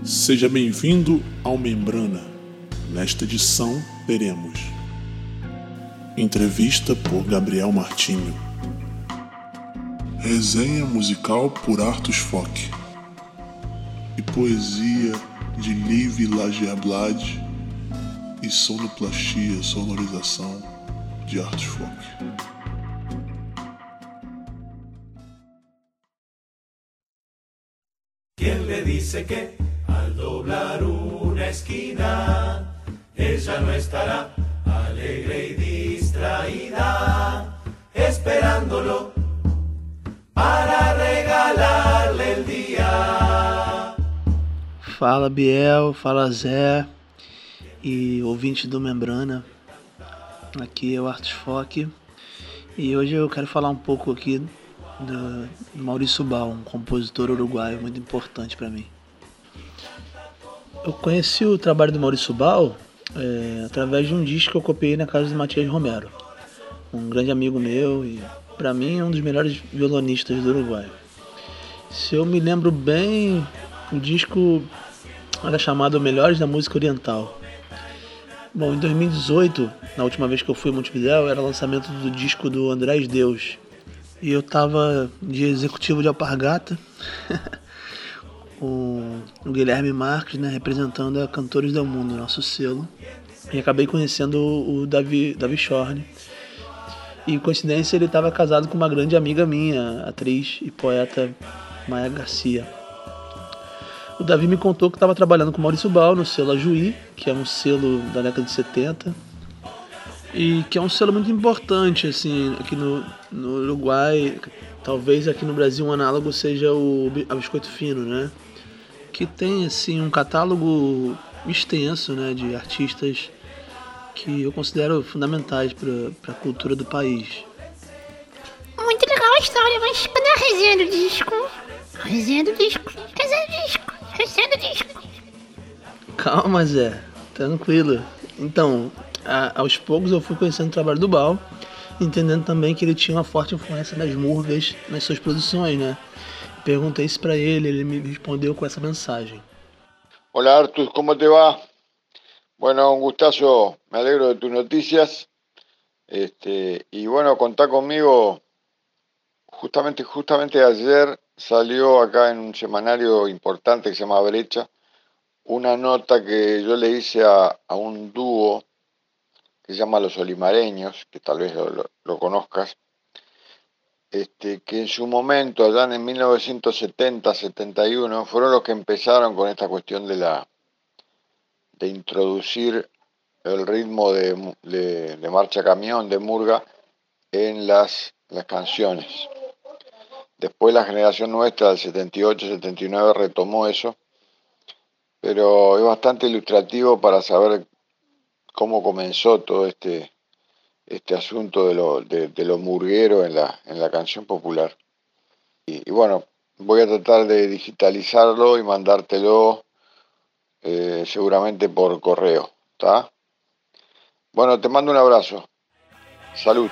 Seja bem-vindo ao Membrana. Nesta edição teremos entrevista por Gabriel Martinho, resenha musical por Artus Fock e poesia de Liv Lagerblad e sonoplastia, sonorização de Artus Fock. ¿Quién le dice que ella no estará alegre y distraída esperándolo para regalarle el día? Fala Biel, fala Zé e ouvinte do Membrana. Aqui é o Artus Fock e hoje eu quero falar um pouco aqui do Maurício Bal, um compositor uruguaio muito importante para mim. Eu conheci o trabalho do Maurício Bal é, através de um disco que eu copiei na casa do Matias Romero, um grande amigo meu e para mim um dos melhores violonistas do Uruguai. Se eu me lembro bem, o disco era chamado Melhores da Música Oriental. Bom, em 2018, na última vez que eu fui em Montevideo, era o lançamento do disco do Andrés Deus, e eu tava de executivo de Alpargata, o, o Guilherme Marques, né, representando a Cantores do Mundo, nosso selo. E acabei conhecendo o, o Davi, Davi Shorne. E coincidência, ele estava casado com uma grande amiga minha, atriz e poeta Maia Garcia. O Davi me contou que estava trabalhando com Maurício Bal no selo Ajuí, que é um selo da década de 70, e que é um selo muito importante assim aqui no, no Uruguai talvez aqui no Brasil um análogo seja o a biscoito fino né que tem assim um catálogo extenso né de artistas que eu considero fundamentais para a cultura do país. Muito legal a história mas cadê a resenha do disco? Resenha do disco? Resenha do disco? Resenha do disco? Calma Zé. Tranquilo. Então a, aos poucos eu fui conhecendo o trabalho do Bal, entendendo também que ele tinha uma forte influência das murgas nas suas produções, né? Perguntei isso para ele, ele me respondeu com essa mensagem. Olá Artur, como te va? Bueno, un gustazo, me alegro de tus noticias. Este, y bueno, contá conmigo. Justamente, justamente ayer salió acá en un semanario importante que se llama Brecha una nota que yo le hice a, a un dúo que se llama Los Olimareños, que tal vez lo, conozcas, este, que en su momento, allá en 1970-71, fueron los que empezaron con esta cuestión de, la, de introducir el ritmo de, marcha camión, de murga, en las, las canciones. Después la generación nuestra del 78-79 retomó eso, pero es bastante ilustrativo para saber cómo comenzó todo este, este asunto de lo, de, lo murguero en la, en la canción popular. Y, bueno, voy a tratar de digitalizarlo y mandártelo eh, seguramente por correo. ¿Está? Bueno, te mando un abrazo. Salud.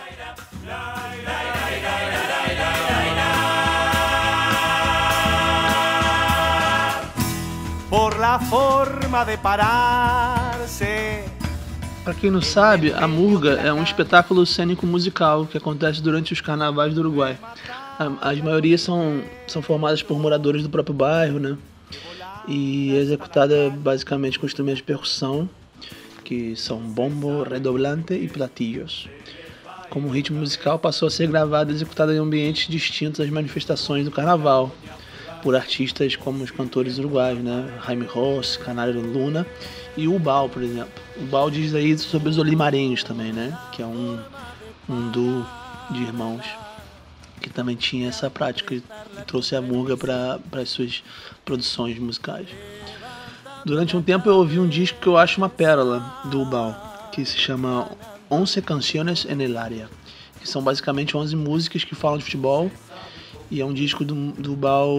Por la forma de pararse Para quem não sabe, a Murga é um espetáculo cênico musical que acontece durante os carnavais do Uruguai. As maiorias são, são formadas por moradores do próprio bairro, né? E é executada basicamente com instrumentos de percussão, que são bombo, redoblante e platillos. Como ritmo musical, passou a ser gravada e executada em ambientes distintos às manifestações do carnaval, por artistas como os cantores uruguaios, né? Jaime Ross, Canário Luna e o Bal, por exemplo. O Bal diz aí sobre os Olimarenhos também, né? Que é um, um duo de irmãos que também tinha essa prática e trouxe a murga para as suas produções musicais. Durante um tempo eu ouvi um disco que eu acho uma pérola do Bal, que se chama Once Canciones en el Área, que são basicamente 11 músicas que falam de futebol e é um disco do, do Bal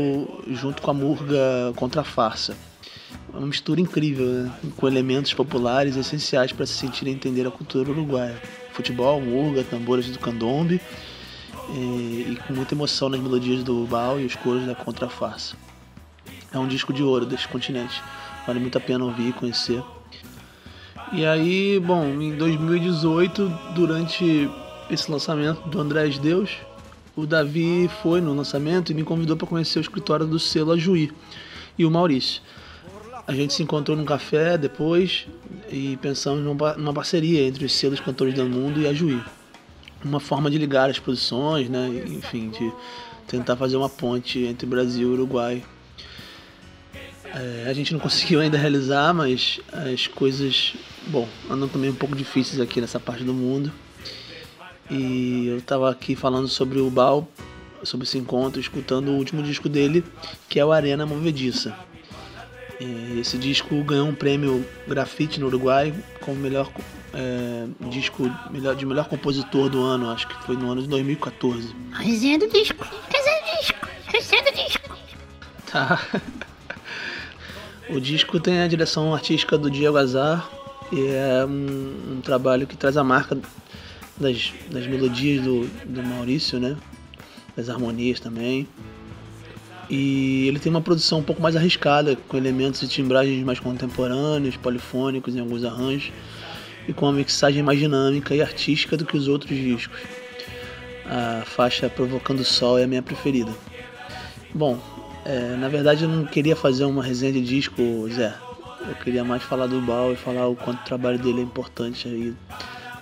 junto com a Murga contra a Farsa. Uma mistura incrível, né? com elementos populares essenciais para se sentir e entender a cultura uruguaia. Futebol, Murga, tambores do candombe e, e com muita emoção nas melodias do Bal e os coros da Contra a Farsa. É um disco de ouro desse continente. Vale muito a pena ouvir e conhecer. E aí, bom, em 2018, durante esse lançamento do Andrés Deus, o Davi foi no lançamento e me convidou para conhecer o escritório do selo Ajuí e o Maurício. A gente se encontrou num café depois e pensamos numa parceria entre os selos cantores do mundo e a Juí. Uma forma de ligar as posições, né? enfim, de tentar fazer uma ponte entre Brasil e Uruguai. É, a gente não conseguiu ainda realizar, mas as coisas, bom, andam também um pouco difíceis aqui nessa parte do mundo. E eu estava aqui falando sobre o Bal, sobre esse encontro, escutando o último disco dele, que é o Arena Movediça. Esse disco ganhou um prêmio Grafite no Uruguai como melhor é, disco melhor, de melhor compositor do ano, acho que foi no ano de 2014. Resenha do disco, resenha do disco, resenha do disco. Tá. O disco tem a direção artística do Diego Azar e é um, um trabalho que traz a marca das, das melodias do, do Maurício, né? Das harmonias também. E ele tem uma produção um pouco mais arriscada, com elementos e timbragens mais contemporâneos, polifônicos em alguns arranjos, e com uma mixagem mais dinâmica e artística do que os outros discos. A faixa Provocando Sol é a minha preferida. Bom, é, na verdade eu não queria fazer uma resenha de disco, Zé. Eu queria mais falar do Bal e falar o quanto o trabalho dele é importante aí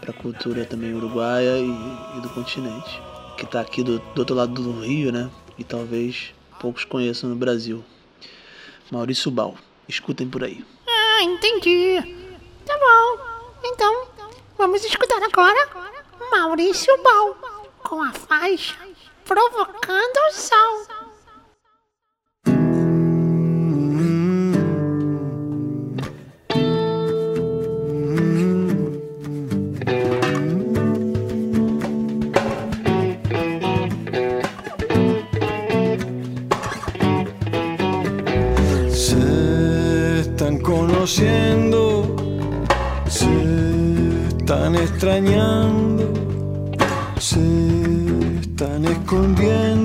para a cultura também uruguaia e, e do continente. Que está aqui do, do outro lado do rio, né? E talvez poucos conheçam no Brasil. Maurício Bal. Escutem por aí. Ah, entendi. Tá bom. Então, vamos escutar agora Maurício Bal com a faixa Provocando o Sol. Extrañando, se están escondiendo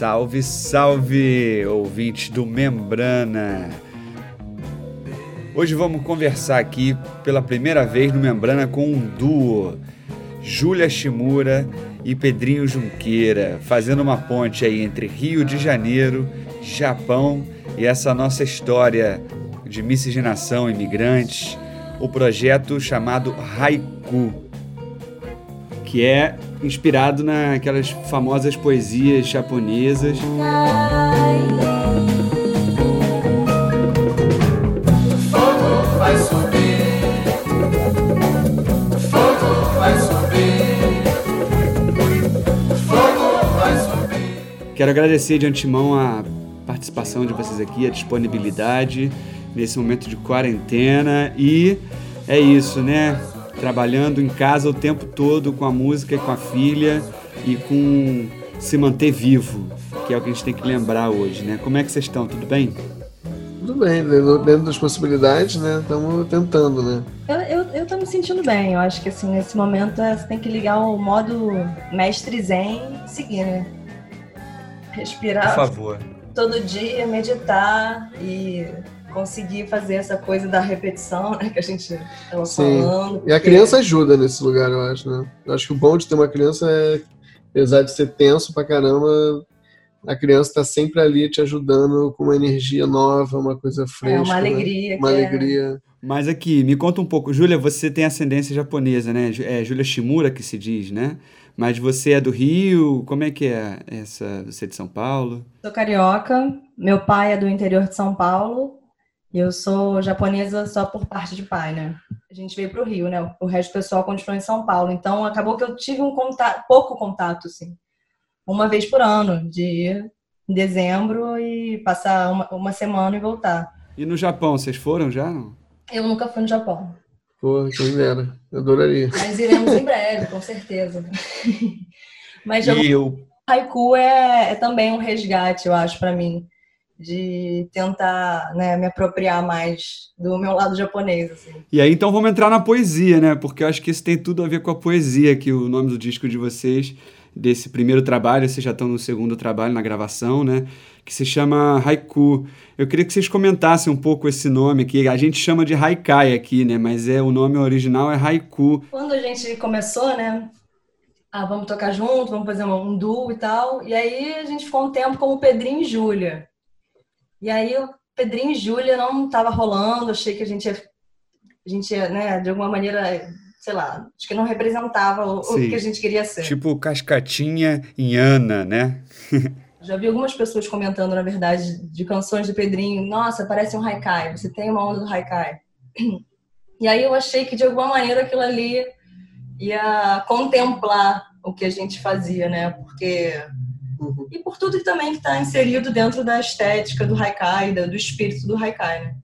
Salve, salve, ouvintes do Membrana! Hoje vamos conversar aqui pela primeira vez no Membrana com um duo, Júlia Shimura e Pedrinho Junqueira, fazendo uma ponte aí entre Rio de Janeiro, Japão e essa nossa história de miscigenação imigrantes, o projeto chamado Haiku, que é inspirado naquelas famosas poesias japonesas. Quero agradecer de antemão a participação de vocês aqui, a disponibilidade nesse momento de quarentena e é isso, né? Trabalhando em casa o tempo todo com a música e com a filha e com se manter vivo, que é o que a gente tem que lembrar hoje, né? Como é que vocês estão? Tudo bem? Tudo bem, dentro dentro das possibilidades, né? Estamos tentando, né? Eu, eu, eu tô me sentindo bem. Eu acho que assim, nesse momento é, você tem que ligar o modo mestre zen e seguir, né? Por Respirar favor. todo dia, meditar e conseguir fazer essa coisa da repetição, né? Que a gente tava Sim. falando. E a porque- criança ajuda nesse lugar, eu acho, né? Eu acho que o bom de ter uma criança é, apesar de ser tenso pra caramba, a criança tá sempre ali te ajudando com uma energia nova, uma coisa fresca. É uma né? alegria. Uma que é- alegria. Mas aqui, me conta um pouco. Júlia, você tem ascendência japonesa, né? É Júlia Shimura que se diz, né? Mas você é do Rio? Como é que é essa? Você é de São Paulo? Sou carioca, meu pai é do interior de São Paulo e eu sou japonesa só por parte de pai, né? A gente veio para o Rio, né? O resto do pessoal continuou em São Paulo, então acabou que eu tive um contato, pouco contato, assim, uma vez por ano, de ir em dezembro e passar uma, uma semana e voltar. E no Japão, vocês foram já? Não? Eu nunca fui no Japão, Pô, quem dera. Eu adoraria. mas iremos em breve, com certeza. Mas de E o haiku é, é também um resgate, eu acho, para mim, de tentar né, me apropriar mais do meu lado japonês. Assim. E aí, então, vamos entrar na poesia, né? Porque eu acho que isso tem tudo a ver com a poesia, que o nome do disco de vocês, desse primeiro trabalho, vocês já estão no segundo trabalho, na gravação, né? Que se chama Haiku. Eu queria que vocês comentassem um pouco esse nome, que a gente chama de Haikai aqui, né? Mas é o nome original é Haiku. Quando a gente começou, né? Ah, vamos tocar junto, vamos fazer um duo e tal. E aí a gente ficou um tempo como Pedrinho e Júlia. E aí o Pedrinho e Júlia não estava rolando, achei que a gente ia, a gente ia, né, de alguma maneira, sei lá, acho que não representava o, o que a gente queria ser. Tipo Cascatinha em Ana, né? Já vi algumas pessoas comentando, na verdade, de canções do Pedrinho. Nossa, parece um haikai. Você tem uma onda do haikai. E aí eu achei que, de alguma maneira, aquilo ali ia contemplar o que a gente fazia, né? Porque... Uhum. E por tudo que também está inserido dentro da estética do haikai, do espírito do haikai, né?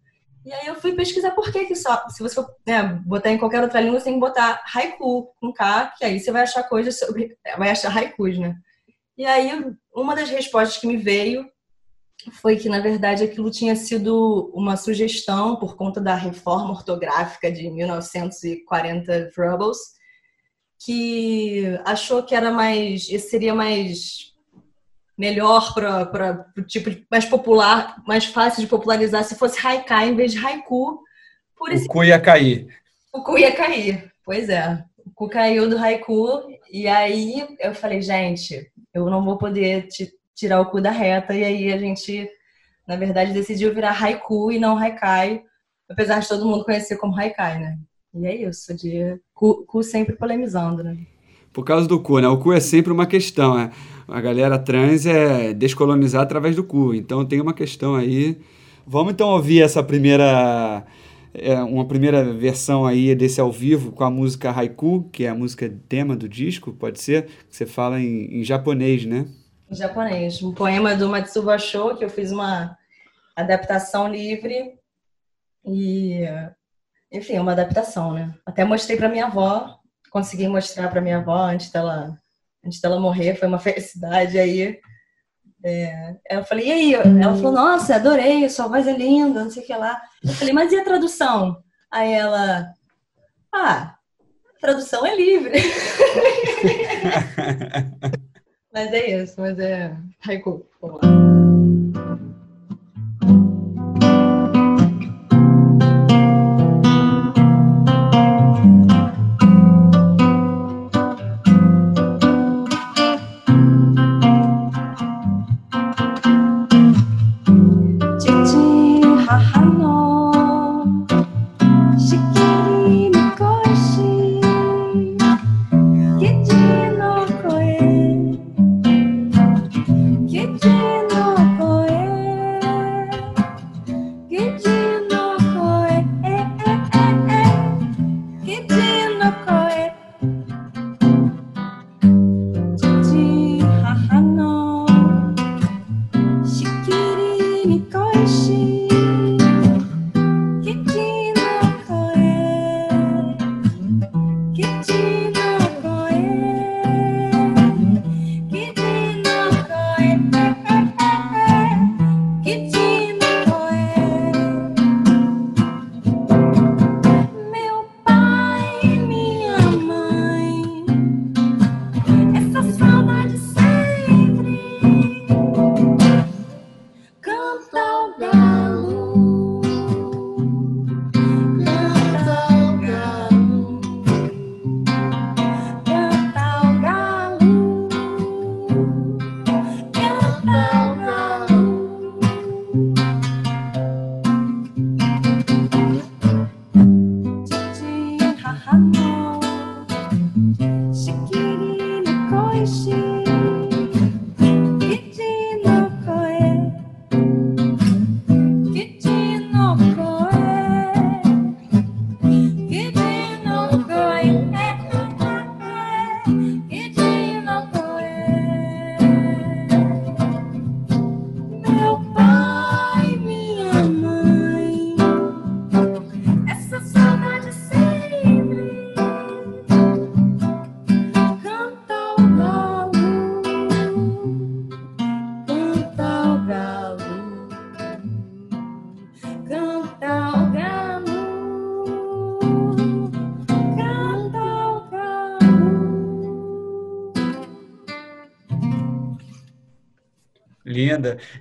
E aí eu fui pesquisar por que que só, se você for né, botar em qualquer outra língua, você tem que botar haiku com K, que aí você vai achar coisas sobre, vai achar haikus, né? E aí uma das respostas que me veio foi que, na verdade, aquilo tinha sido uma sugestão por conta da reforma ortográfica de 1940 Troubles, que achou que era mais, seria mais melhor para o tipo de, mais popular, mais fácil de popularizar se fosse haikai em vez de haiku. Por. O cu ia cair. O cu ia cair, pois é. O cu caiu do haiku e aí eu falei, gente, eu não vou poder tirar o cu da reta e aí a gente, na verdade, decidiu virar haiku e não haikai, apesar de todo mundo conhecer como haikai, né? E é isso, de cu, cu sempre polemizando, né? Por causa do cu, né? O cu é sempre uma questão, né? a galera trans é descolonizar através do cu. Então tem uma questão aí. Vamos então ouvir essa primeira é, uma primeira versão aí desse ao vivo com a música Haiku, que é a música tema do disco, pode ser? Você fala em, em japonês, né? Em japonês. Um poema do Matsuba Show, que eu fiz uma adaptação livre. E, enfim, uma adaptação, né? Até mostrei para minha avó, consegui mostrar para minha avó antes dela antes dela morrer, foi uma felicidade. Aí é, eu falei, e aí? Ela falou, nossa, adorei, sua voz é linda, não sei o que lá. Eu falei, mas e a tradução? Aí ela, ah, a tradução é livre. mas é isso, mas é haiku. Vamos lá.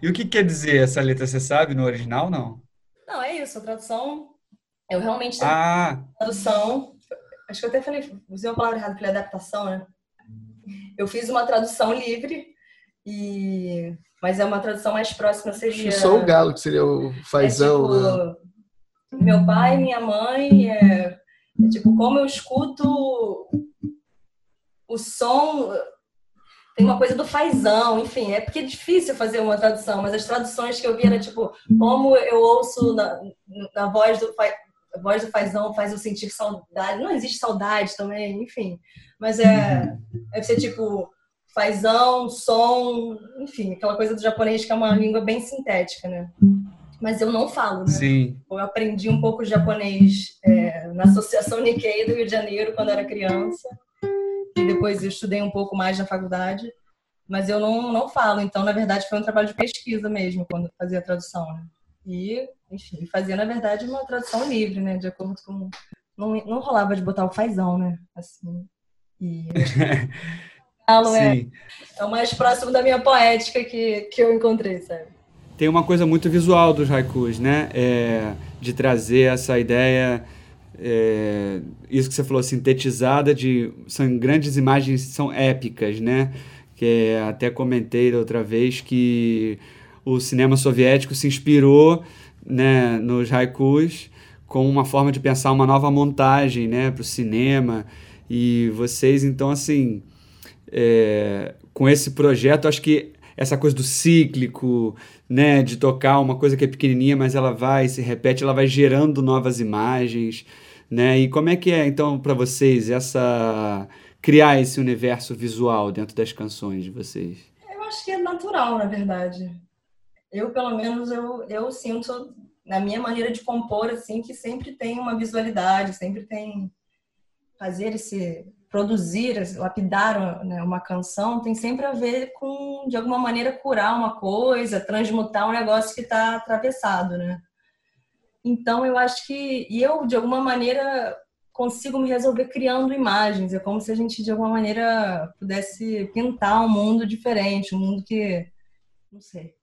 E o que quer dizer essa letra? Você sabe no original, não? Não, é isso. A tradução. Eu realmente. Ah! Tradução. Acho que eu até falei. Usei uma palavra errada, falei adaptação, né? Eu fiz uma tradução livre. E... Mas é uma tradução mais próxima, seria. Só o galo, que seria o fazão. É, tipo, né? Meu pai, minha mãe. É, é tipo, como eu escuto o som tem uma coisa do fazão, enfim, é porque é difícil fazer uma tradução, mas as traduções que eu vi era tipo, como eu ouço na, na voz do a voz do fazão faz eu sentir saudade. Não existe saudade também, enfim. Mas é deve ser tipo fazão, som, enfim, aquela coisa do japonês que é uma língua bem sintética, né? mas eu não falo, né? Sim. Eu aprendi um pouco japonês é, na Associação Nikkei do Rio de Janeiro quando era criança. E depois eu estudei um pouco mais na faculdade. Mas eu não, não falo. Então, na verdade, foi um trabalho de pesquisa mesmo, quando fazia a tradução, né? E, enfim, fazia, na verdade, uma tradução livre, né? De acordo com... Não, não rolava de botar o fazão, né? Assim. E... Falo, é, é o mais próximo da minha poética que, que eu encontrei, sabe? Tem uma coisa muito visual dos haikus, né? É, de trazer essa ideia, é, isso que você falou, sintetizada, de, são grandes imagens, são épicas, né? Que até comentei outra vez que o cinema soviético se inspirou né, nos haikus como uma forma de pensar uma nova montagem né, para o cinema. E vocês, então, assim, é, com esse projeto, acho que essa coisa do cíclico, né, de tocar uma coisa que é pequenininha, mas ela vai, se repete, ela vai gerando novas imagens, né? E como é que é então para vocês essa criar esse universo visual dentro das canções de vocês? Eu acho que é natural, na verdade. Eu, pelo menos, eu, eu sinto na minha maneira de compor assim que sempre tem uma visualidade, sempre tem fazer esse produzir, lapidar né, uma canção tem sempre a ver com, de alguma maneira, curar uma coisa, transmutar um negócio que está atravessado, né? Então, eu acho que... E eu, de alguma maneira, consigo me resolver criando imagens. É como se a gente, de alguma maneira, pudesse pintar um mundo diferente, um mundo que... Não sei.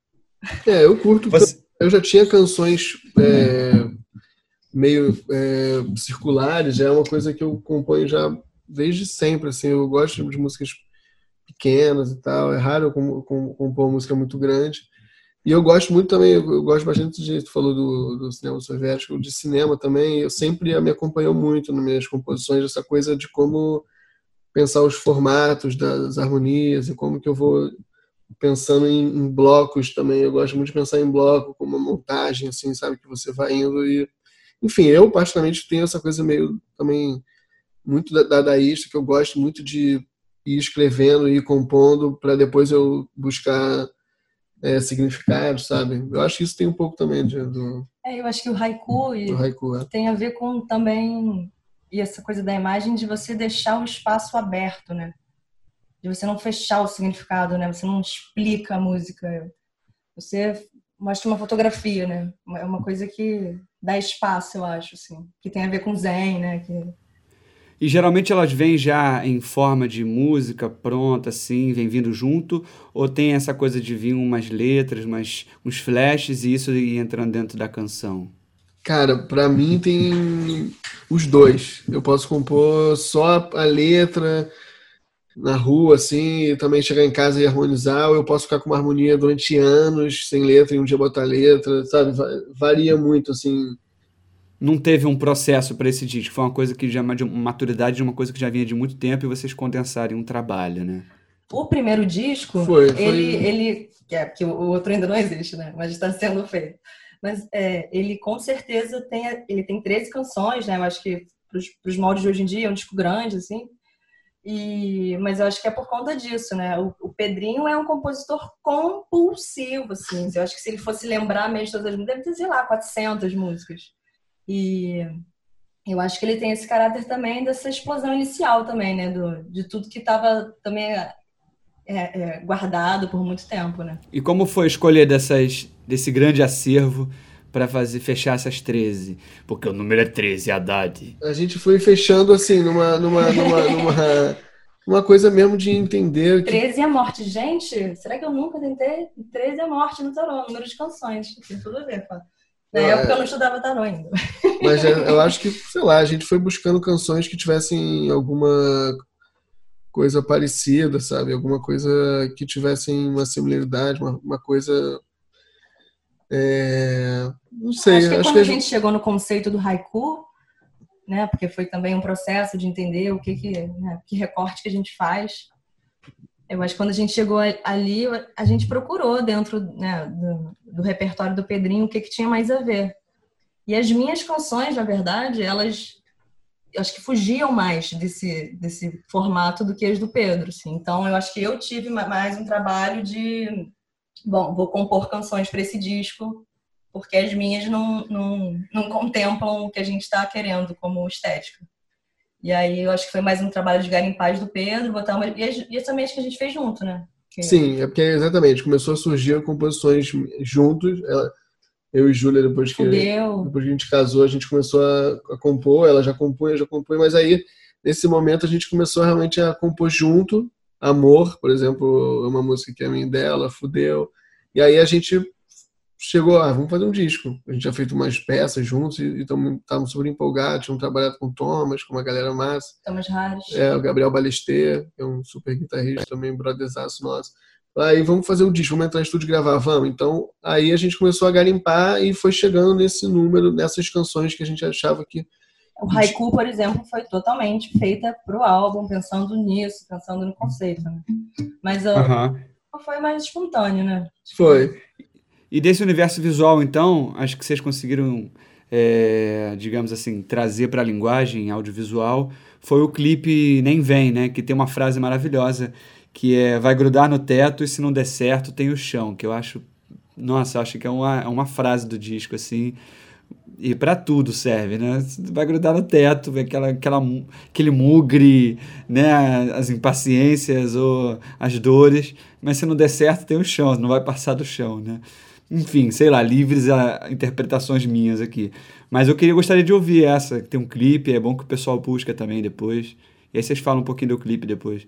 É, eu curto... Você... Eu já tinha canções... É, meio é, circulares, já é uma coisa que eu componho já desde sempre, assim, eu gosto de músicas pequenas e tal, é raro eu compor música muito grande. E eu gosto muito também, eu gosto bastante de, tu falou do, do cinema soviético, de cinema também, eu sempre me acompanhou muito nas minhas composições, essa coisa de como pensar os formatos das harmonias e como que eu vou pensando em, em blocos também, eu gosto muito de pensar em bloco, como uma montagem, assim, sabe, que você vai indo e... Enfim, eu particularmente tenho essa coisa meio também muito dadaísta, que eu gosto muito de ir escrevendo e compondo para depois eu buscar é, significado, sabe? Eu acho que isso tem um pouco também de, do. É, eu acho que o haiku, do haiku é. tem a ver com também e essa coisa da imagem de você deixar o espaço aberto, né? De você não fechar o significado, né? Você não explica a música. Você mostra uma fotografia, né? É uma coisa que dá espaço, eu acho, assim. Que tem a ver com zen, né? Que e geralmente elas vêm já em forma de música pronta, assim, vem vindo junto, ou tem essa coisa de vir umas letras, umas, uns flashes e isso ir entrando dentro da canção? Cara, para mim tem os dois. Eu posso compor só a letra na rua, assim, e também chegar em casa e harmonizar, ou eu posso ficar com uma harmonia durante anos sem letra e um dia botar letra, sabe? Varia muito, assim não teve um processo para esse disco, foi uma coisa que já é de maturidade de uma coisa que já vinha de muito tempo e vocês condensarem um trabalho, né? O primeiro disco, foi, foi... ele, ele é porque o outro ainda não existe, né? Mas está sendo feito. Mas é, ele com certeza tem, ele tem 13 canções, né? Eu acho que para os moldes de hoje em dia é um disco grande, assim. E, mas eu acho que é por conta disso, né? O, o, Pedrinho é um compositor compulsivo, assim. Eu acho que se ele fosse lembrar mesmo todas as músicas, deve ter, sei lá, 400 músicas. E eu acho que ele tem esse caráter também dessa explosão inicial também, né? Do, de tudo que estava também é, é, guardado por muito tempo, né? E como foi escolher dessas, desse grande acervo para fazer fechar essas 13? Porque o número é 13, Haddad. A gente foi fechando assim, numa, numa, numa, numa uma coisa mesmo de entender. Que... 13 é a morte. Gente, será que eu nunca tentei? 13 é a morte no tarô, número de canções. Tem tudo a ver, fala. Na é, época eu não estudava tarô ainda. Mas é, eu acho que, sei lá, a gente foi buscando canções que tivessem alguma coisa parecida, sabe? Alguma coisa que tivessem uma similaridade, uma, uma coisa. É... Não sei. Acho que acho quando que a gente chegou no conceito do haiku, né? Porque foi também um processo de entender o que que, né? que recorte que a gente faz. Eu acho que quando a gente chegou ali, a gente procurou dentro né, do, do, repertório do Pedrinho o que, que tinha mais a ver. E as minhas canções, na verdade, elas acho que fugiam mais desse, desse formato do que as do Pedro. Assim. Então, eu acho que eu tive mais um trabalho de, bom, vou compor canções para esse disco porque as minhas não, não, não contemplam o que a gente está querendo como estética. E aí eu acho que foi mais um trabalho de garimpagem do Pedro, botar uma... e, e acho que a gente fez junto, né? Que... Sim, é porque exatamente, começou a surgir composições juntos. Ela, eu e Júlia, depois que, depois que a gente casou, a gente começou a, a compor, ela já compunha, já compunha, mas aí, nesse momento, a gente começou realmente a compor junto. Amor, por exemplo, é uma música que é minha dela, Fudeu. E aí a gente chegou, ah, vamos fazer um disco. A gente já feito umas peças juntos e estávamos super empolgados, tínhamos trabalhado com o Thomas, com uma galera massa. Thomas Harris. É, o Gabriel Balester, que é um super guitarrista também, brotherzaço nosso. Aí vamos fazer o disco, vamos entrar no estúdio e gravar, vamos. Então, aí a gente começou a garimpar e foi chegando nesse número, nessas canções que a gente achava que o Haiku, por exemplo, foi totalmente feita para o álbum, pensando nisso, pensando no conceito. Né? Mas uh, foi mais espontâneo, né? Foi. E desse universo visual, então, acho que vocês conseguiram, é, digamos assim, trazer para a linguagem audiovisual, foi o clipe Nem Vem, né? Que tem uma frase maravilhosa, que é vai grudar no teto e se não der certo tem o chão, que eu acho, nossa, acho que é uma, é uma frase do disco, assim, e para tudo serve, né? Vai grudar no teto, aquela, aquela, aquele mugre, né? As impaciências ou as dores, mas se não der certo tem o chão, não vai passar do chão, né? Enfim, sei lá, livres a interpretações minhas aqui. Mas eu queria gostaria de ouvir essa, que tem um clipe, é bom que o pessoal busca também depois. E aí vocês falam um pouquinho do clipe depois.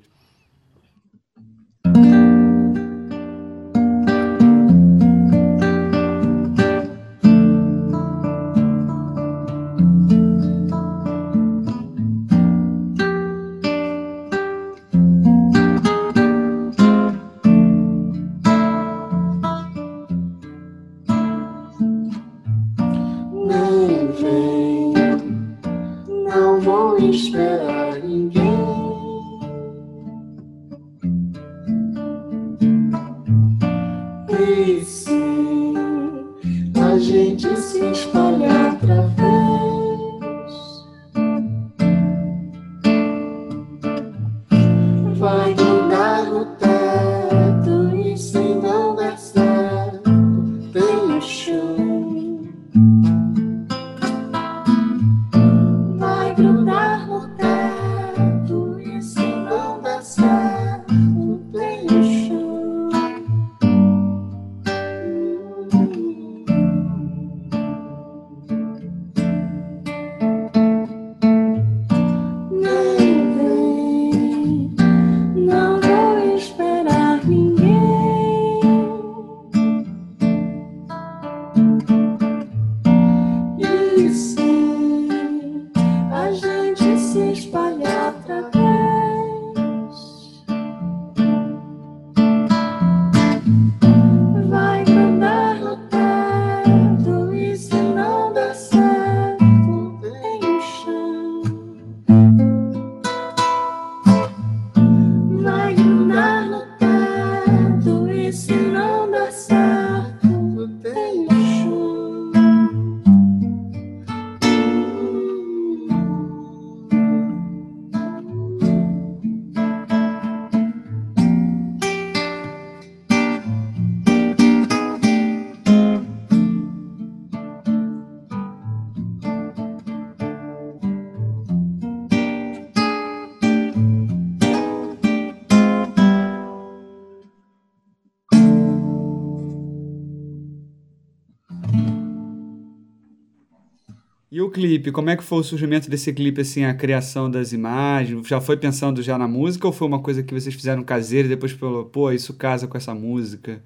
Clipe, como é que foi o surgimento desse clipe, assim, a criação das imagens? Já foi pensando já na música ou foi uma coisa que vocês fizeram caseira e depois falou, pô, isso casa com essa música?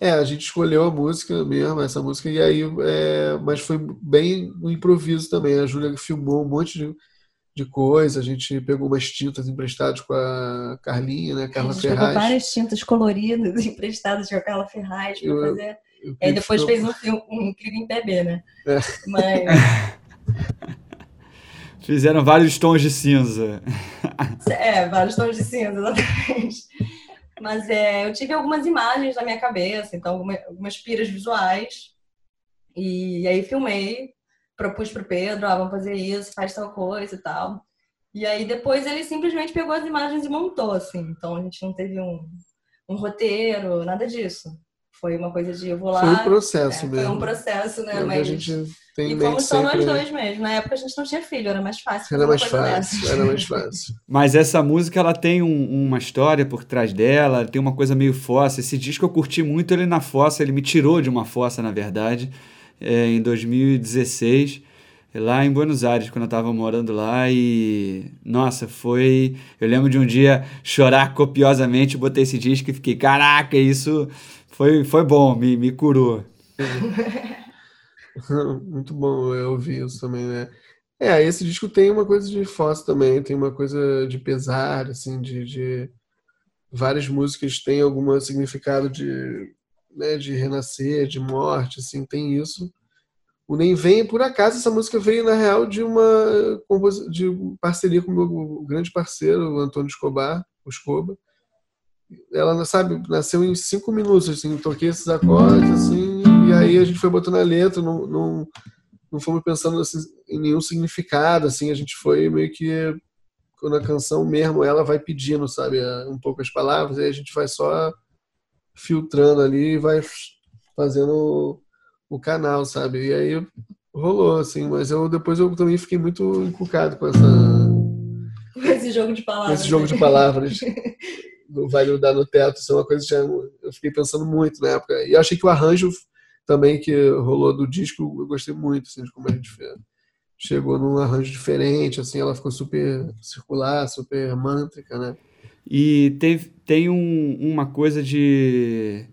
É, a gente escolheu a música mesmo, essa música, e aí, é, mas foi bem no improviso também. A Júlia filmou um monte de, de coisa, a gente pegou umas tintas emprestadas com a Carlinha, né, Carla a gente Ferraz. Pegou várias tintas coloridas emprestadas com a Carla Ferraz para fazer. E aí depois fez um, um clipe em PB, né? É. Mas. Fizeram vários tons de cinza. É, vários tons de cinza, exatamente. Mas é, eu tive algumas imagens na minha cabeça, então algumas, algumas piras visuais. E aí filmei, propus pro Pedro, ah, vamos fazer isso, faz tal coisa e tal. E aí depois ele simplesmente pegou as imagens e montou, assim. Então a gente não teve um, um roteiro, nada disso. Foi uma coisa de eu vou lá. Foi um processo é, mesmo. Foi um processo, né? O Mas... a gente tem E fomos só nós sempre. dois mesmo. Na época a gente não tinha filho, era mais fácil. Era mais fácil, era mais fácil. Mas essa música ela tem um- uma história por trás dela, tem uma coisa meio fossa. Esse disco eu curti muito ele na fossa, ele me tirou de uma fossa, na verdade, é, em 2016, lá em Buenos Aires, quando eu tava morando lá. E nossa, foi. Eu lembro de um dia chorar copiosamente, botei esse disco e fiquei, caraca, isso foi, foi bom, me, me curou. Muito bom eu ouvir isso também, né? É, esse disco tem uma coisa de fossa também, tem uma coisa de pesar, assim, de, de... várias músicas têm algum significado de, né, de renascer, de morte, assim, tem isso. O Nem Vem, por acaso, essa música veio, na real, de uma de parceria com o meu grande parceiro, o Antônio Escobar, o Escoba. Ela, sabe, nasceu em cinco minutos, assim, toquei esses acordes, assim, aí a gente foi botando a letra, não, não, não fomos pensando assim, em nenhum significado, assim, a gente foi meio que, quando a canção mesmo, ela vai pedindo, sabe, um pouco as palavras, aí a gente vai só filtrando ali e vai fazendo o, o canal, sabe, e aí rolou, assim, mas eu depois eu também fiquei muito encucado com essa esse jogo de palavras. esse jogo de palavras do Vai Grudar no Teto, isso é uma coisa que eu fiquei pensando muito na época. E eu achei que o arranjo também que rolou do disco, eu gostei muito, assim, de como a gente fez. Chegou num arranjo diferente, assim, ela ficou super circular, super mântrica, né? E teve, tem um- uma coisa de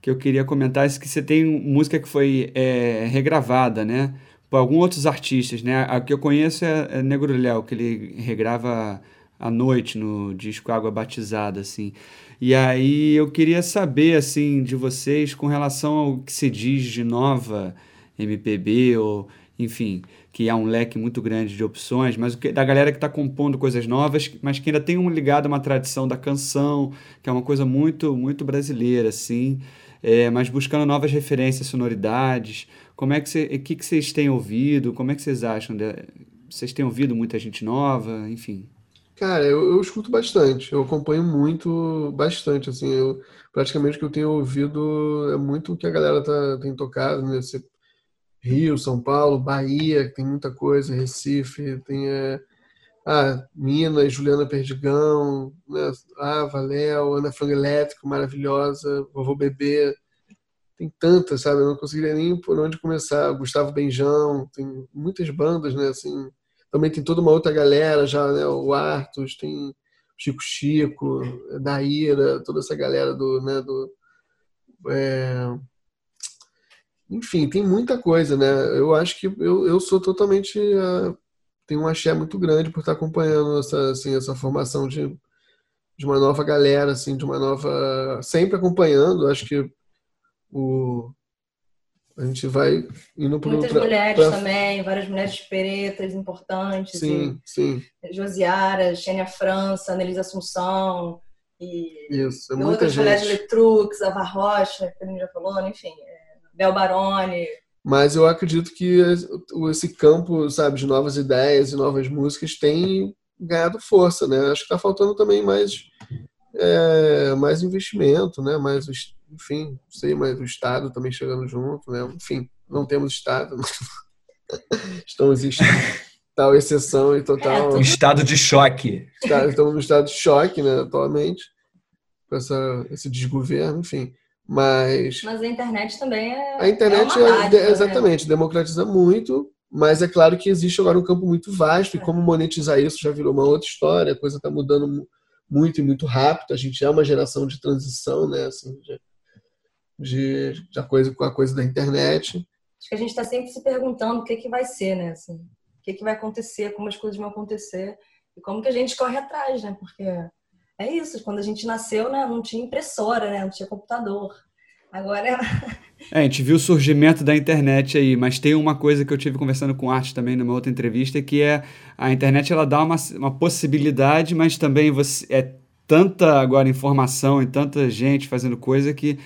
que eu queria comentar, isso que você tem música que foi é, regravada, né? Por alguns outros artistas, né? A que eu conheço é, é Negro Léo, que ele regrava à noite no disco Água Batizada, assim. E aí eu queria saber, assim, de vocês com relação ao que se diz de nova MPB ou, enfim, que há um leque muito grande de opções, mas da galera que está compondo coisas novas, mas que ainda tem um ligado a uma tradição da canção, que é uma coisa muito, muito brasileira, assim, é, mas buscando novas referências, sonoridades. Como é que que, que vocês têm ouvido? Como é que vocês acham? vocês têm ouvido muita gente nova? Enfim. Cara, eu, eu escuto bastante, eu acompanho muito, bastante, assim, eu, praticamente o que eu tenho ouvido é muito o que a galera tá, tem tocado, né? Rio, São Paulo, Bahia, tem muita coisa, Recife, tem é, ah, Minas, Juliana Perdigão, né? Ava, Léo, Ana Frango Elétrico, maravilhosa, Vovô Bebê, tem tantas, sabe? Eu não conseguiria nem por onde começar. Gustavo Benjão, tem muitas bandas, né? Assim, também tem toda uma outra galera já, né? O Artus, tem Chico Chico, Daíra, toda essa galera do, né? Do, é, Enfim, tem muita coisa, né? Eu acho que eu, eu sou totalmente ah, tenho um axé muito grande por estar acompanhando essa, assim, essa formação de, de uma nova galera, assim, de uma nova. Sempre acompanhando, acho que o, a gente vai indo para Muitas mulheres também, várias mulheres pretas importantes. Sim, sim, Josiara, Xênia França, Anelisa Assunção, e isso. É muita outras mulheres. Letrux, Ava Rocha, que a gente já falou, né? enfim, é, Bel Baroni. Mas eu acredito que esse campo, sabe, de novas ideias e novas músicas tem ganhado força, né? Acho que está faltando também mais, é, mais investimento, né? Mais, enfim, não sei, mas o Estado também chegando junto, né? Enfim, não temos Estado. Estamos em tal exceção e total. É, Estado de choque. Estamos no estado de choque, né, atualmente, com essa, esse desgoverno, enfim. Mas Mas a internet também é. a internet é uma é- né? exatamente democratiza muito, mas é claro que existe agora um campo muito vasto e como monetizar isso já virou uma outra história. A coisa está mudando mu- muito e muito rápido. A gente é uma geração de transição, né, assim, de, de, coisa com a coisa da internet. Acho que a gente está sempre se perguntando o que, que vai ser, né? Assim, o que, que vai acontecer, como as coisas vão acontecer e como que a gente corre atrás, né? Porque é isso, quando a gente nasceu, né, não tinha impressora, né? Não tinha computador. Agora É, a gente viu o surgimento da internet aí, mas tem uma coisa que eu tive conversando com o Arte também numa outra entrevista, que é a internet ela dá uma, uma possibilidade, mas também você é tanta agora informação e tanta gente fazendo coisa que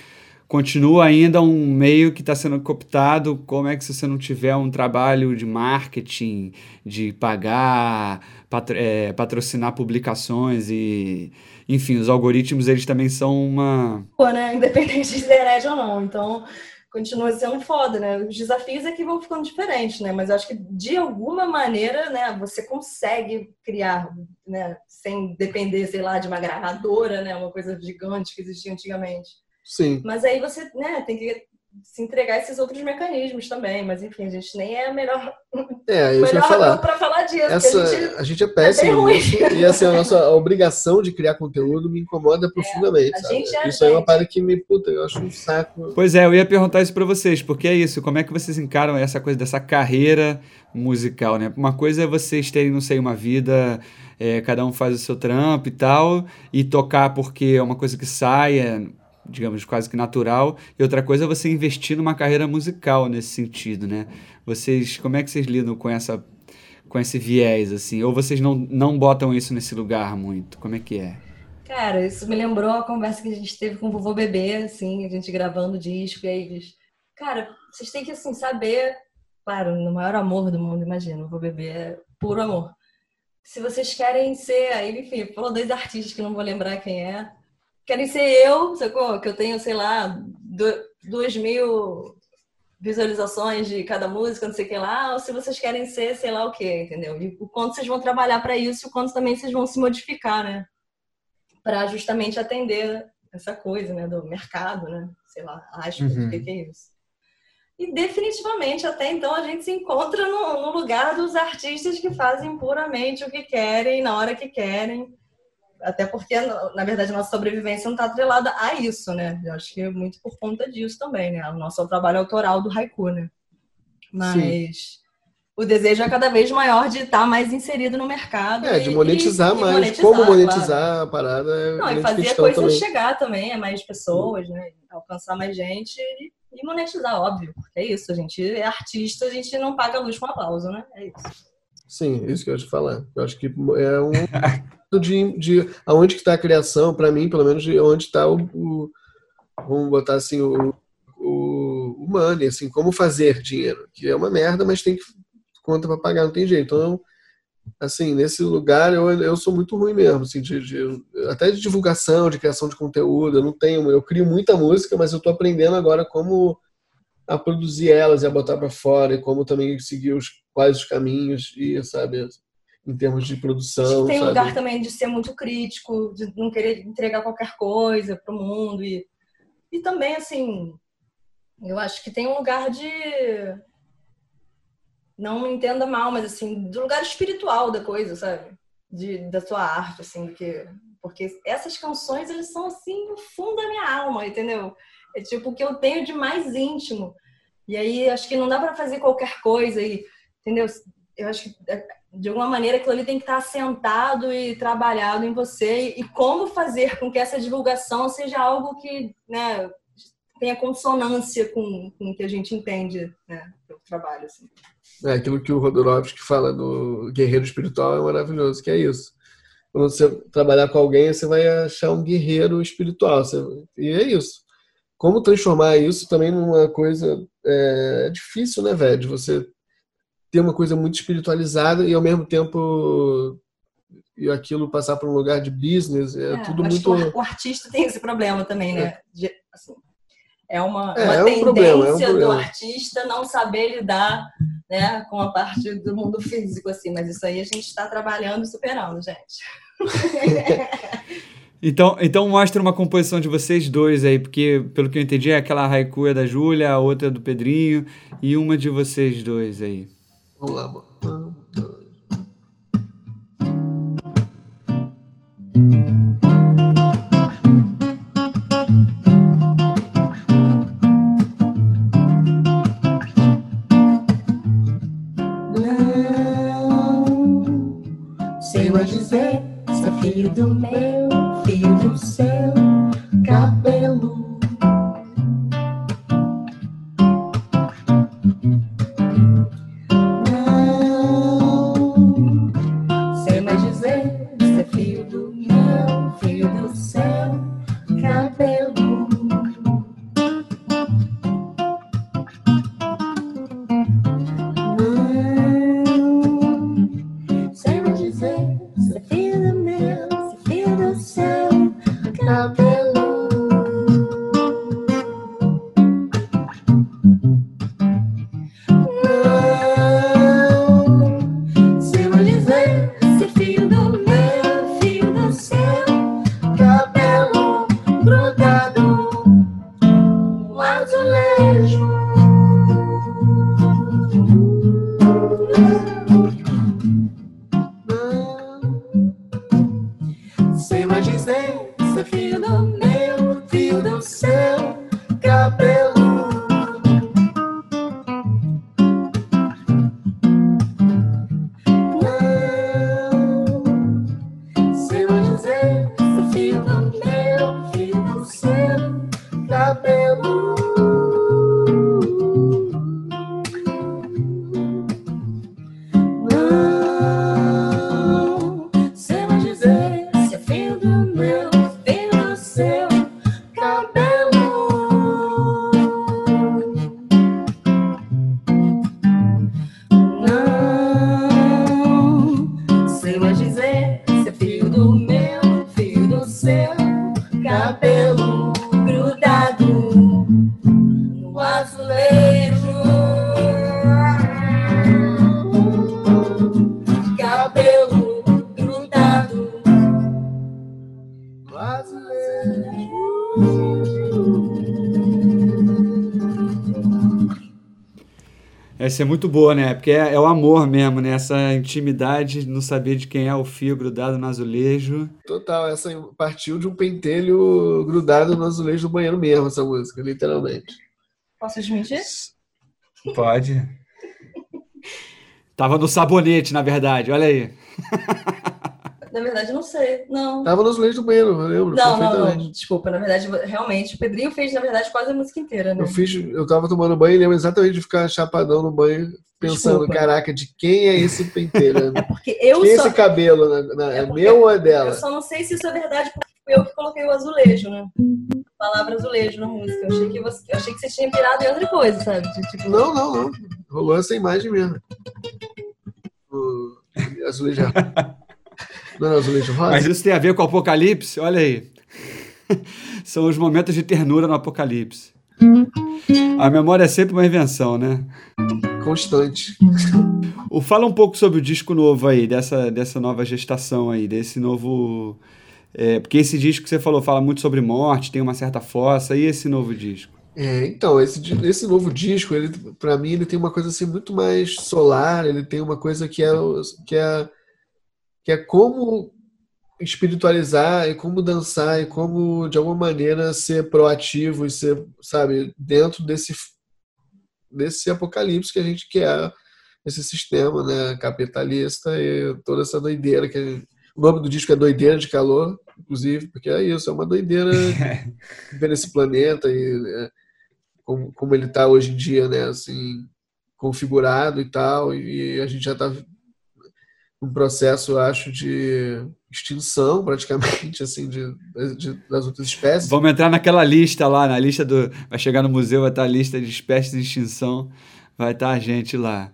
continua ainda um meio que está sendo cooptado. Como é que se você não tiver um trabalho de marketing, de pagar, patro, é, patrocinar publicações e, enfim, os algoritmos eles também são uma. Pô, né? Independente de ser ou não. Então, continua sendo foda, né? Os desafios é que vão ficando diferentes, né? Mas eu acho que de alguma maneira, né, você consegue criar, né, sem depender, sei lá, de uma gravadora, né, uma coisa gigante que existia antigamente. Sim. Mas aí você, né, tem que se entregar esses outros mecanismos também, mas enfim, a gente nem é a melhor, É, eu ia melhor falar. para falar disso. Essa, a gente, a gente é péssimo bem ruim. nisso, e assim, a nossa obrigação de criar conteúdo me incomoda profundamente. a sabe? gente é isso aí é uma parada que me, puta, eu acho um saco. Pois é, eu ia perguntar isso para vocês, porque é isso, como é que vocês encaram essa coisa dessa carreira musical, né? Uma coisa é vocês terem, não sei, uma vida, é, cada um faz o seu trampo e tal, e tocar porque é uma coisa que sai, é, digamos, quase que natural, e outra coisa é você investir numa carreira musical nesse sentido, né? Vocês, como é que vocês lidam com essa com esse viés, assim? Ou vocês não, não botam isso nesse lugar muito? Como é que é? Cara, isso me lembrou a conversa que a gente teve com o vovô bebê, assim, a gente gravando o disco, e aí eles, cara, vocês têm que, assim, saber, claro, no maior amor do mundo, imagina, o vovô bebê é puro amor. Se vocês querem ser, aí, enfim, falou dois artistas que não vou lembrar quem é, querem ser eu, sacou? Que eu tenho, sei lá, du- duas mil visualizações de cada música, não sei o que lá, ou se vocês querem ser, sei lá o que, entendeu? E o quanto vocês vão trabalhar para isso e o quanto também vocês vão se modificar, né? Para justamente atender essa coisa, né, do mercado, né? Sei lá, aspas, Uhum. que é isso. E definitivamente, até então, a gente se encontra no, no lugar dos artistas que fazem puramente o que querem, na hora que querem. Até porque, na verdade, a nossa sobrevivência não está atrelada a isso, né? Eu acho que é muito por conta disso também, né? O nosso é trabalho autoral do haiku, né? Mas o desejo é cada vez maior de estar mais inserido no mercado. É, de monetizar e- e mais. monetizar, Como claro. monetizar a parada é Não, e fazer a coisa também. chegar também a mais pessoas, né? Alcançar mais gente e, e monetizar, óbvio. Porque é isso, a gente é artista, a gente não paga a luz com aplauso, né? É isso. Sim, isso que eu ia te falar. Eu acho que é um de, de aonde que está a criação, para mim, pelo menos, de onde está o, o- vamos botar assim o, o, o money, assim, como fazer dinheiro, que é uma merda, mas tem que conta para pagar, não tem jeito. Então, assim, nesse lugar eu, eu sou muito ruim mesmo, assim, de, de- até de divulgação, de criação de conteúdo. Eu não tenho, eu crio muita música, mas eu estou aprendendo agora como a produzir elas e a botar para fora e como também seguir os quais os caminhos e sabe em termos de Acho produção que tem sabe? lugar também de ser muito crítico, de não querer entregar qualquer coisa pro mundo. E, e também, assim, eu acho que tem um lugar de. Não me entenda mal, mas assim, do lugar espiritual da coisa, sabe? De, da sua arte, assim, do que. Porque essas canções, eles são assim, no fundo da minha alma, entendeu? É tipo o que eu tenho de mais íntimo. E aí, acho que não dá pra fazer qualquer coisa, e, entendeu? Eu acho que é, de alguma maneira aquilo ali tem que estar assentado e trabalhado em você e como fazer com que essa divulgação seja algo que né, tenha consonância com, com o que a gente entende né, trabalho. Assim. É, aquilo que o Rodorovsky fala do guerreiro espiritual é maravilhoso, que é isso. Quando você trabalhar com alguém, você vai achar um guerreiro espiritual. você- e é isso. Como transformar isso também numa coisa é, é difícil, né, velho? De você ter uma coisa muito espiritualizada e ao mesmo tempo e aquilo passar para um lugar de business. É, É, tudo muito. o ar- o artista tem esse problema também, né? De, assim, é uma, É, uma é um tendência problema, é um do artista não saber lidar né, com a parte do mundo físico, assim, mas isso aí a gente está trabalhando e superando, gente. Então, então mostra uma composição de vocês dois aí, porque pelo que eu entendi, é aquela haiku é da Júlia, a outra é do Pedrinho e uma de vocês dois aí. Vamos. lá, É muito boa, né? Porque é, é o amor mesmo, né? Essa intimidade, não saber de quem é o fio grudado no azulejo. Total, essa partiu de um pentelho grudado no azulejo do banheiro mesmo, essa música, literalmente. Posso desmentir? Pode. Tava no sabonete, na verdade, olha aí. Na verdade, não sei. Não. Tava no azulejo do banheiro, eu lembro Não, não, não. Desculpa, na verdade, realmente, o Pedrinho fez, na verdade, quase a música inteira, né? Eu fiz, eu tava tomando banho e lembro exatamente de ficar chapadão no banho, pensando, Desculpa. caraca, de quem é esse pentelho? É porque eu Quem é só. esse cabelo? na- na- é porque meu ou é dela? Eu só não sei se isso é verdade, porque fui eu que coloquei o azulejo, né? A palavra azulejo na música. Eu achei que você, eu achei que você tinha pirado em outra coisa, sabe? De, tipo, Não, não, não. Rolou essa imagem mesmo. O azulejo. Não era azulejo rosa? Mas isso tem a ver com o Apocalipse? Olha aí. São os momentos de ternura no Apocalipse. A memória é sempre uma invenção, né? Constante. O, fala um pouco sobre o disco novo aí, dessa, dessa nova gestação aí, desse novo. é, porque esse disco que você falou fala muito sobre morte, tem uma certa fossa, e esse novo disco? É, então, esse, esse novo disco, ele, para mim, ele tem uma coisa assim muito mais solar, ele tem uma coisa que é, que é, que é como espiritualizar e como dançar e como, de alguma maneira, ser proativo e ser, sabe, dentro desse, desse apocalipse que a gente quer, esse sistema, né, capitalista e toda essa doideira que gente- o nome do disco é Doideira de Calor, inclusive, porque é isso, é uma doideira ver nesse planeta e é, como, como ele está hoje em dia, né, assim, configurado e tal, e a gente já está num processo, eu acho, de extinção, praticamente, assim, de, de- das outras espécies. Vamos entrar naquela lista lá, na lista do. Vai chegar no museu, vai estar a lista de espécies em extinção, vai estar a gente lá.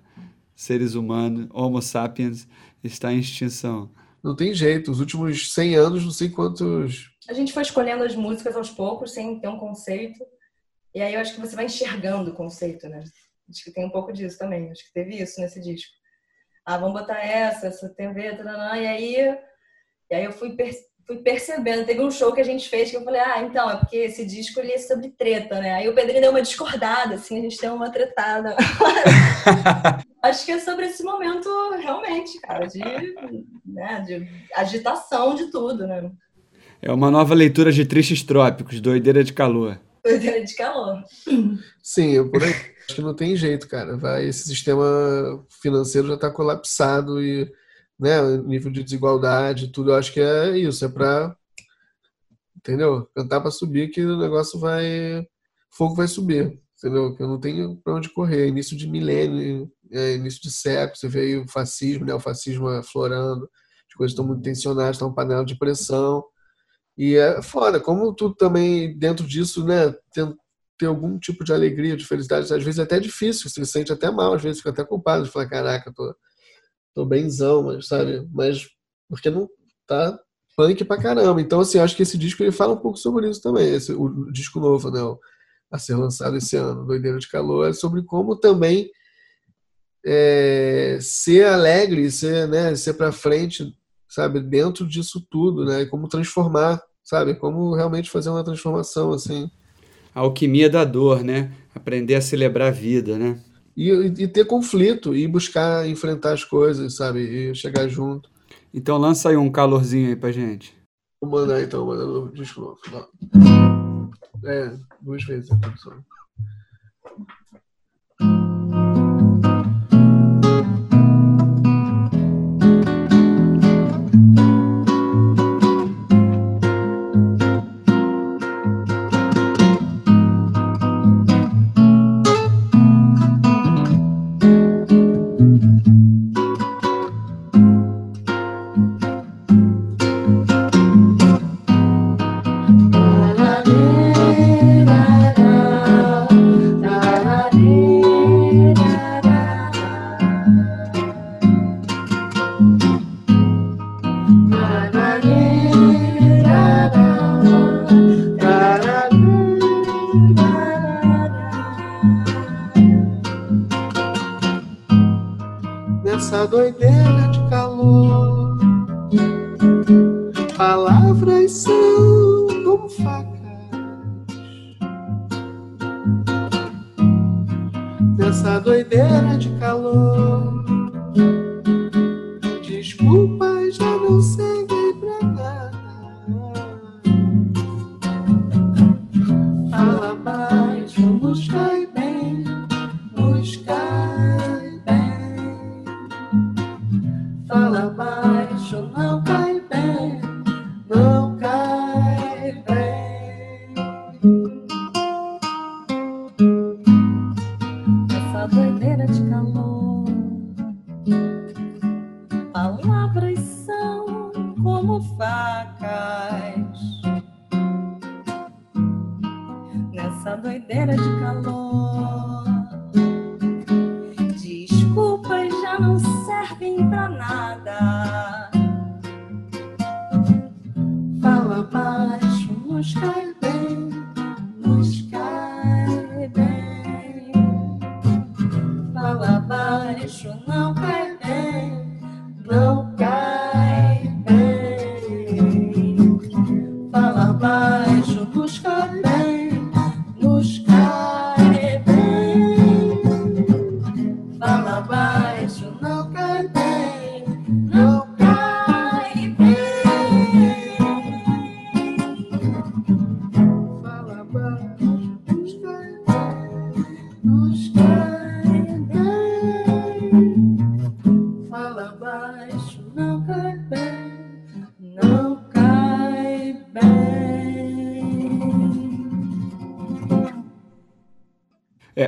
Seres humanos, Homo sapiens, está em extinção. Não tem jeito, os últimos 100 anos, não sei quantos... A gente foi escolhendo as músicas aos poucos, sem ter um conceito. E aí eu acho que você vai enxergando o conceito, né? Acho que tem um pouco disso também. Acho que teve isso nesse disco. Ah, vamos botar essa, essa ver, taranã, e aí, e aí eu fui, per- fui percebendo. Teve um show que a gente fez que eu falei, ah, então, é porque esse disco ele é sobre treta, né? Aí o Pedrinho deu uma discordada, assim, a gente deu uma tretada. Acho que é sobre esse momento, realmente, cara, de, né, de agitação de tudo, né? É uma nova leitura de Tristes Trópicos, Doideira de Calor. Doideira de calor. Sim, eu por aí. Acho que não tem jeito, cara. Vai, esse sistema financeiro já está colapsado e, né, nível de desigualdade, tudo. Eu acho que é isso, é para, entendeu? Cantar para subir que o negócio vai, fogo vai subir, entendeu? Que eu não tenho para onde correr. Início de milênio, é, início de século, você vê aí o fascismo, né, o fascismo aflorando, as coisas estão muito tensionadas, estão panela de pressão. E é foda, como tu também, dentro disso, né, ter algum tipo de alegria, de felicidade, às vezes é até difícil, você se sente até mal, às vezes fica até culpado de falar, caraca, tô, tô benzão, mas sabe, mas porque não tá punk pra caramba. Então, assim, acho que esse disco ele fala um pouco sobre isso também, esse, o, o disco novo, né, o- a ser lançado esse ano, Doideira de Calor, é sobre como também é, ser alegre, ser, né, ser pra frente, sabe, dentro disso tudo, né, e como transformar, sabe, como realmente fazer uma transformação, assim, A alquimia da dor, né? Aprender a celebrar a vida, né? e, e ter conflito e buscar enfrentar as coisas, sabe? E chegar junto. Então lança aí um calorzinho aí pra gente. Vou mandar então, mandando o disco novo. É, duas vezes a produção.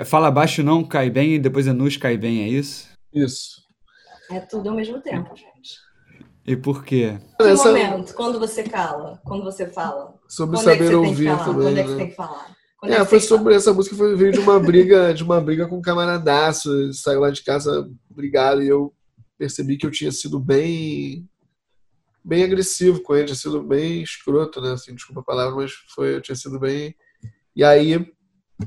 Fala baixo não cai bem e depois é nus cai bem, é isso? Isso. É tudo ao mesmo tempo, gente. E por quê? Que Essa... momento? Quando você cala? Quando você fala? Sobre Quando saber é ouvir também. Quando é que você né? tem que falar? Quando é, é foi sobre essa música, foi veio de uma briga, de uma briga com um camaradaço. Saiu lá de casa brigado e eu percebi que eu tinha sido bem bem agressivo com ele, tinha sido bem escroto, né? Assim, desculpa a palavra, mas foi, eu tinha sido bem. E aí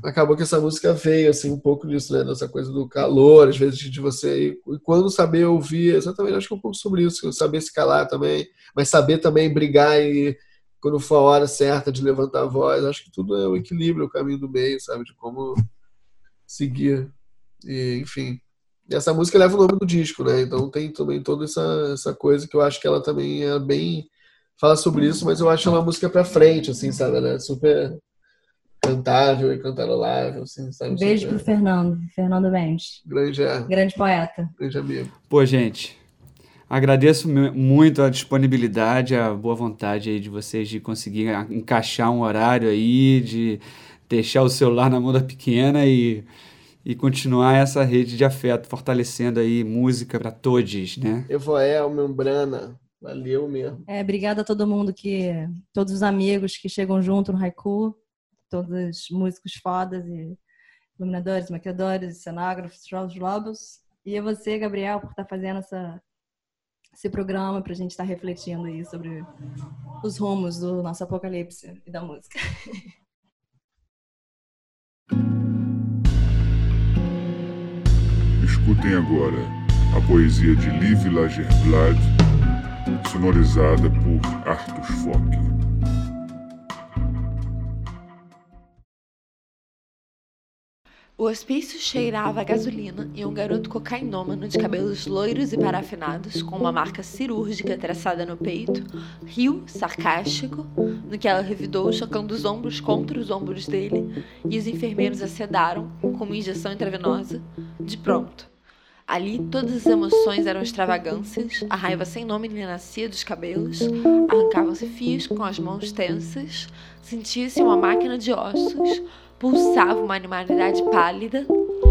acabou que essa música veio, assim, um pouco disso, né? Coisa do calor, às vezes, de você. E quando saber ouvir, exatamente, acho que é um pouco sobre isso, saber se calar também, mas saber também brigar e quando for a hora certa de levantar a voz, acho que tudo é o equilíbrio, o caminho do meio, sabe? De como seguir. E, enfim. E essa música leva o nome do disco, né? Então tem também toda essa, essa coisa que eu acho que ela também é bem. Fala sobre isso, mas eu acho ela uma música pra frente, assim, sabe? Ela é super cantável e cantarolável. Assim, sabe? Beijo pro Fernando, Fernando Mendes. Grande, é. Grande poeta. Grande amigo. Pô, gente, agradeço muito a disponibilidade, a boa vontade aí de vocês de conseguir encaixar um horário aí, de deixar o celular na mão da pequena e, e continuar essa rede de afeto, fortalecendo aí música para todos, né? Evoel, Membrana, valeu mesmo. É, obrigada a todo mundo que, todos os amigos que chegam junto no Haiku, todos músicos fodas e iluminadores, maquiadores, cenógrafos, Charles Lobos. E a você, Gabriel, por estar fazendo essa, esse programa para a gente estar refletindo aí sobre os rumos do nosso apocalipse e da música. Escutem agora a poesia de Liv Lagerblad, sonorizada por Artus Fock. O hospício cheirava a gasolina e um garoto cocainômano de cabelos loiros e parafinados, com uma marca cirúrgica traçada no peito, riu, sarcástico, no que ela revidou, chocando os ombros contra os ombros dele, e os enfermeiros acedaram, com uma injeção intravenosa, de pronto. Ali todas as emoções eram extravagâncias, a raiva sem nome lhe nascia dos cabelos, arrancavam-se fios com as mãos tensas, sentia-se uma máquina de ossos, pulsava uma animalidade pálida,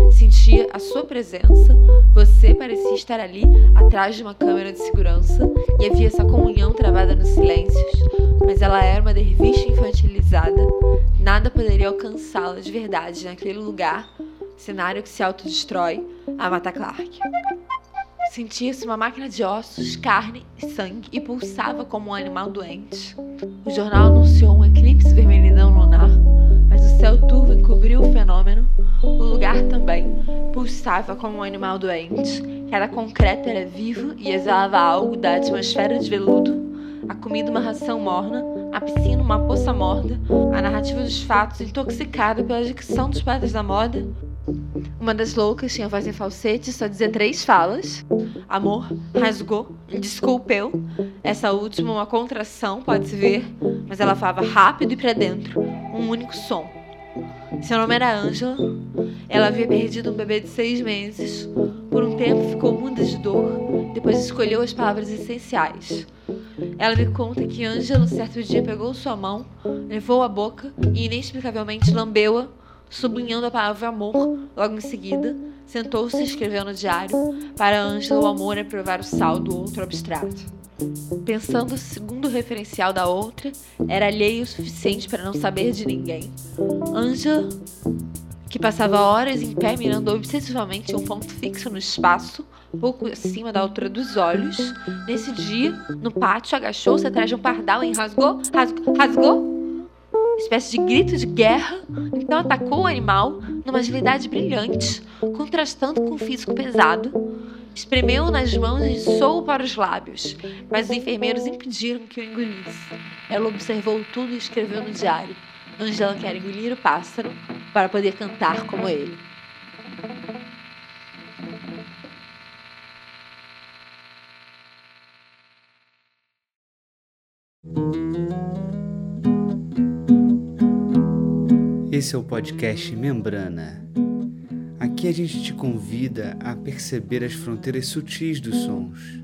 sentia a sua presença, você parecia estar ali atrás de uma câmera de segurança e havia essa comunhão travada nos silêncios, mas ela era uma derviche infantilizada, nada poderia alcançá-la de verdade naquele lugar, cenário que se autodestrói, a Mata Clark. Sentia-se uma máquina de ossos, carne e sangue e pulsava como um animal doente. O jornal anunciou um eclipse vermelhidão lunar céu turvo encobriu o fenômeno, o lugar também pulsava como um animal doente. Cada concreto era vivo e exalava algo da atmosfera de veludo. A comida uma ração morna, a piscina uma poça morda, a narrativa dos fatos intoxicada pela dicção dos padres da moda. Uma das loucas tinha voz em falsete, só dizia três falas. Amor, rasgou, desculpeu. Essa última, uma contração, pode-se ver, mas ela falava rápido e para dentro, um único som. Seu nome era Angela. Ela havia perdido um bebê de seis meses. Por um tempo ficou muda de dor. Depois escolheu as palavras essenciais. Ela me conta que Angela, certo dia, pegou sua mão, levou a boca e inexplicavelmente lambeu-a, sublinhando a palavra amor. Logo em seguida, sentou-se e escreveu no diário: Para Angela, o amor é provar o sal do outro abstrato. Pensando segundo o referencial da outra, era alheio o suficiente para não saber de ninguém. Anja, que passava horas em pé mirando obsessivamente um ponto fixo no espaço, pouco acima da altura dos olhos, nesse dia, no pátio, agachou-se atrás de um pardal e rasgou, rasgou, rasgou? Espécie de grito de guerra, então atacou o animal numa agilidade brilhante, contrastando com o físico pesado, Espremeu nas mãos e soou para os lábios, mas os enfermeiros impediram que o engolisse. Ela observou tudo e escreveu no diário. Angela quer engolir o pássaro para poder cantar como ele. Esse é o podcast Membrana Aqui a gente te convida a perceber as fronteiras sutis dos sons.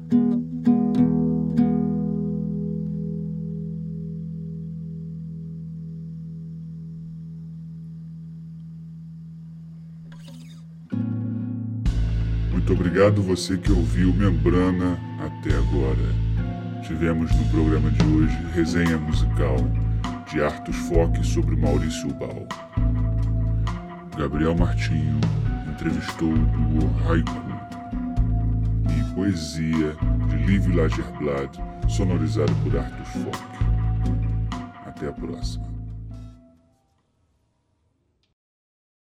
Muito obrigado você que ouviu Membrana até agora. Tivemos no programa de hoje resenha musical de Artus Foque sobre Maurício Bal. Gabriel Martinho entrevistou o Haiku e Poesia de Liv Lagerblad, sonorizado por Arthur Fock. Até a próxima.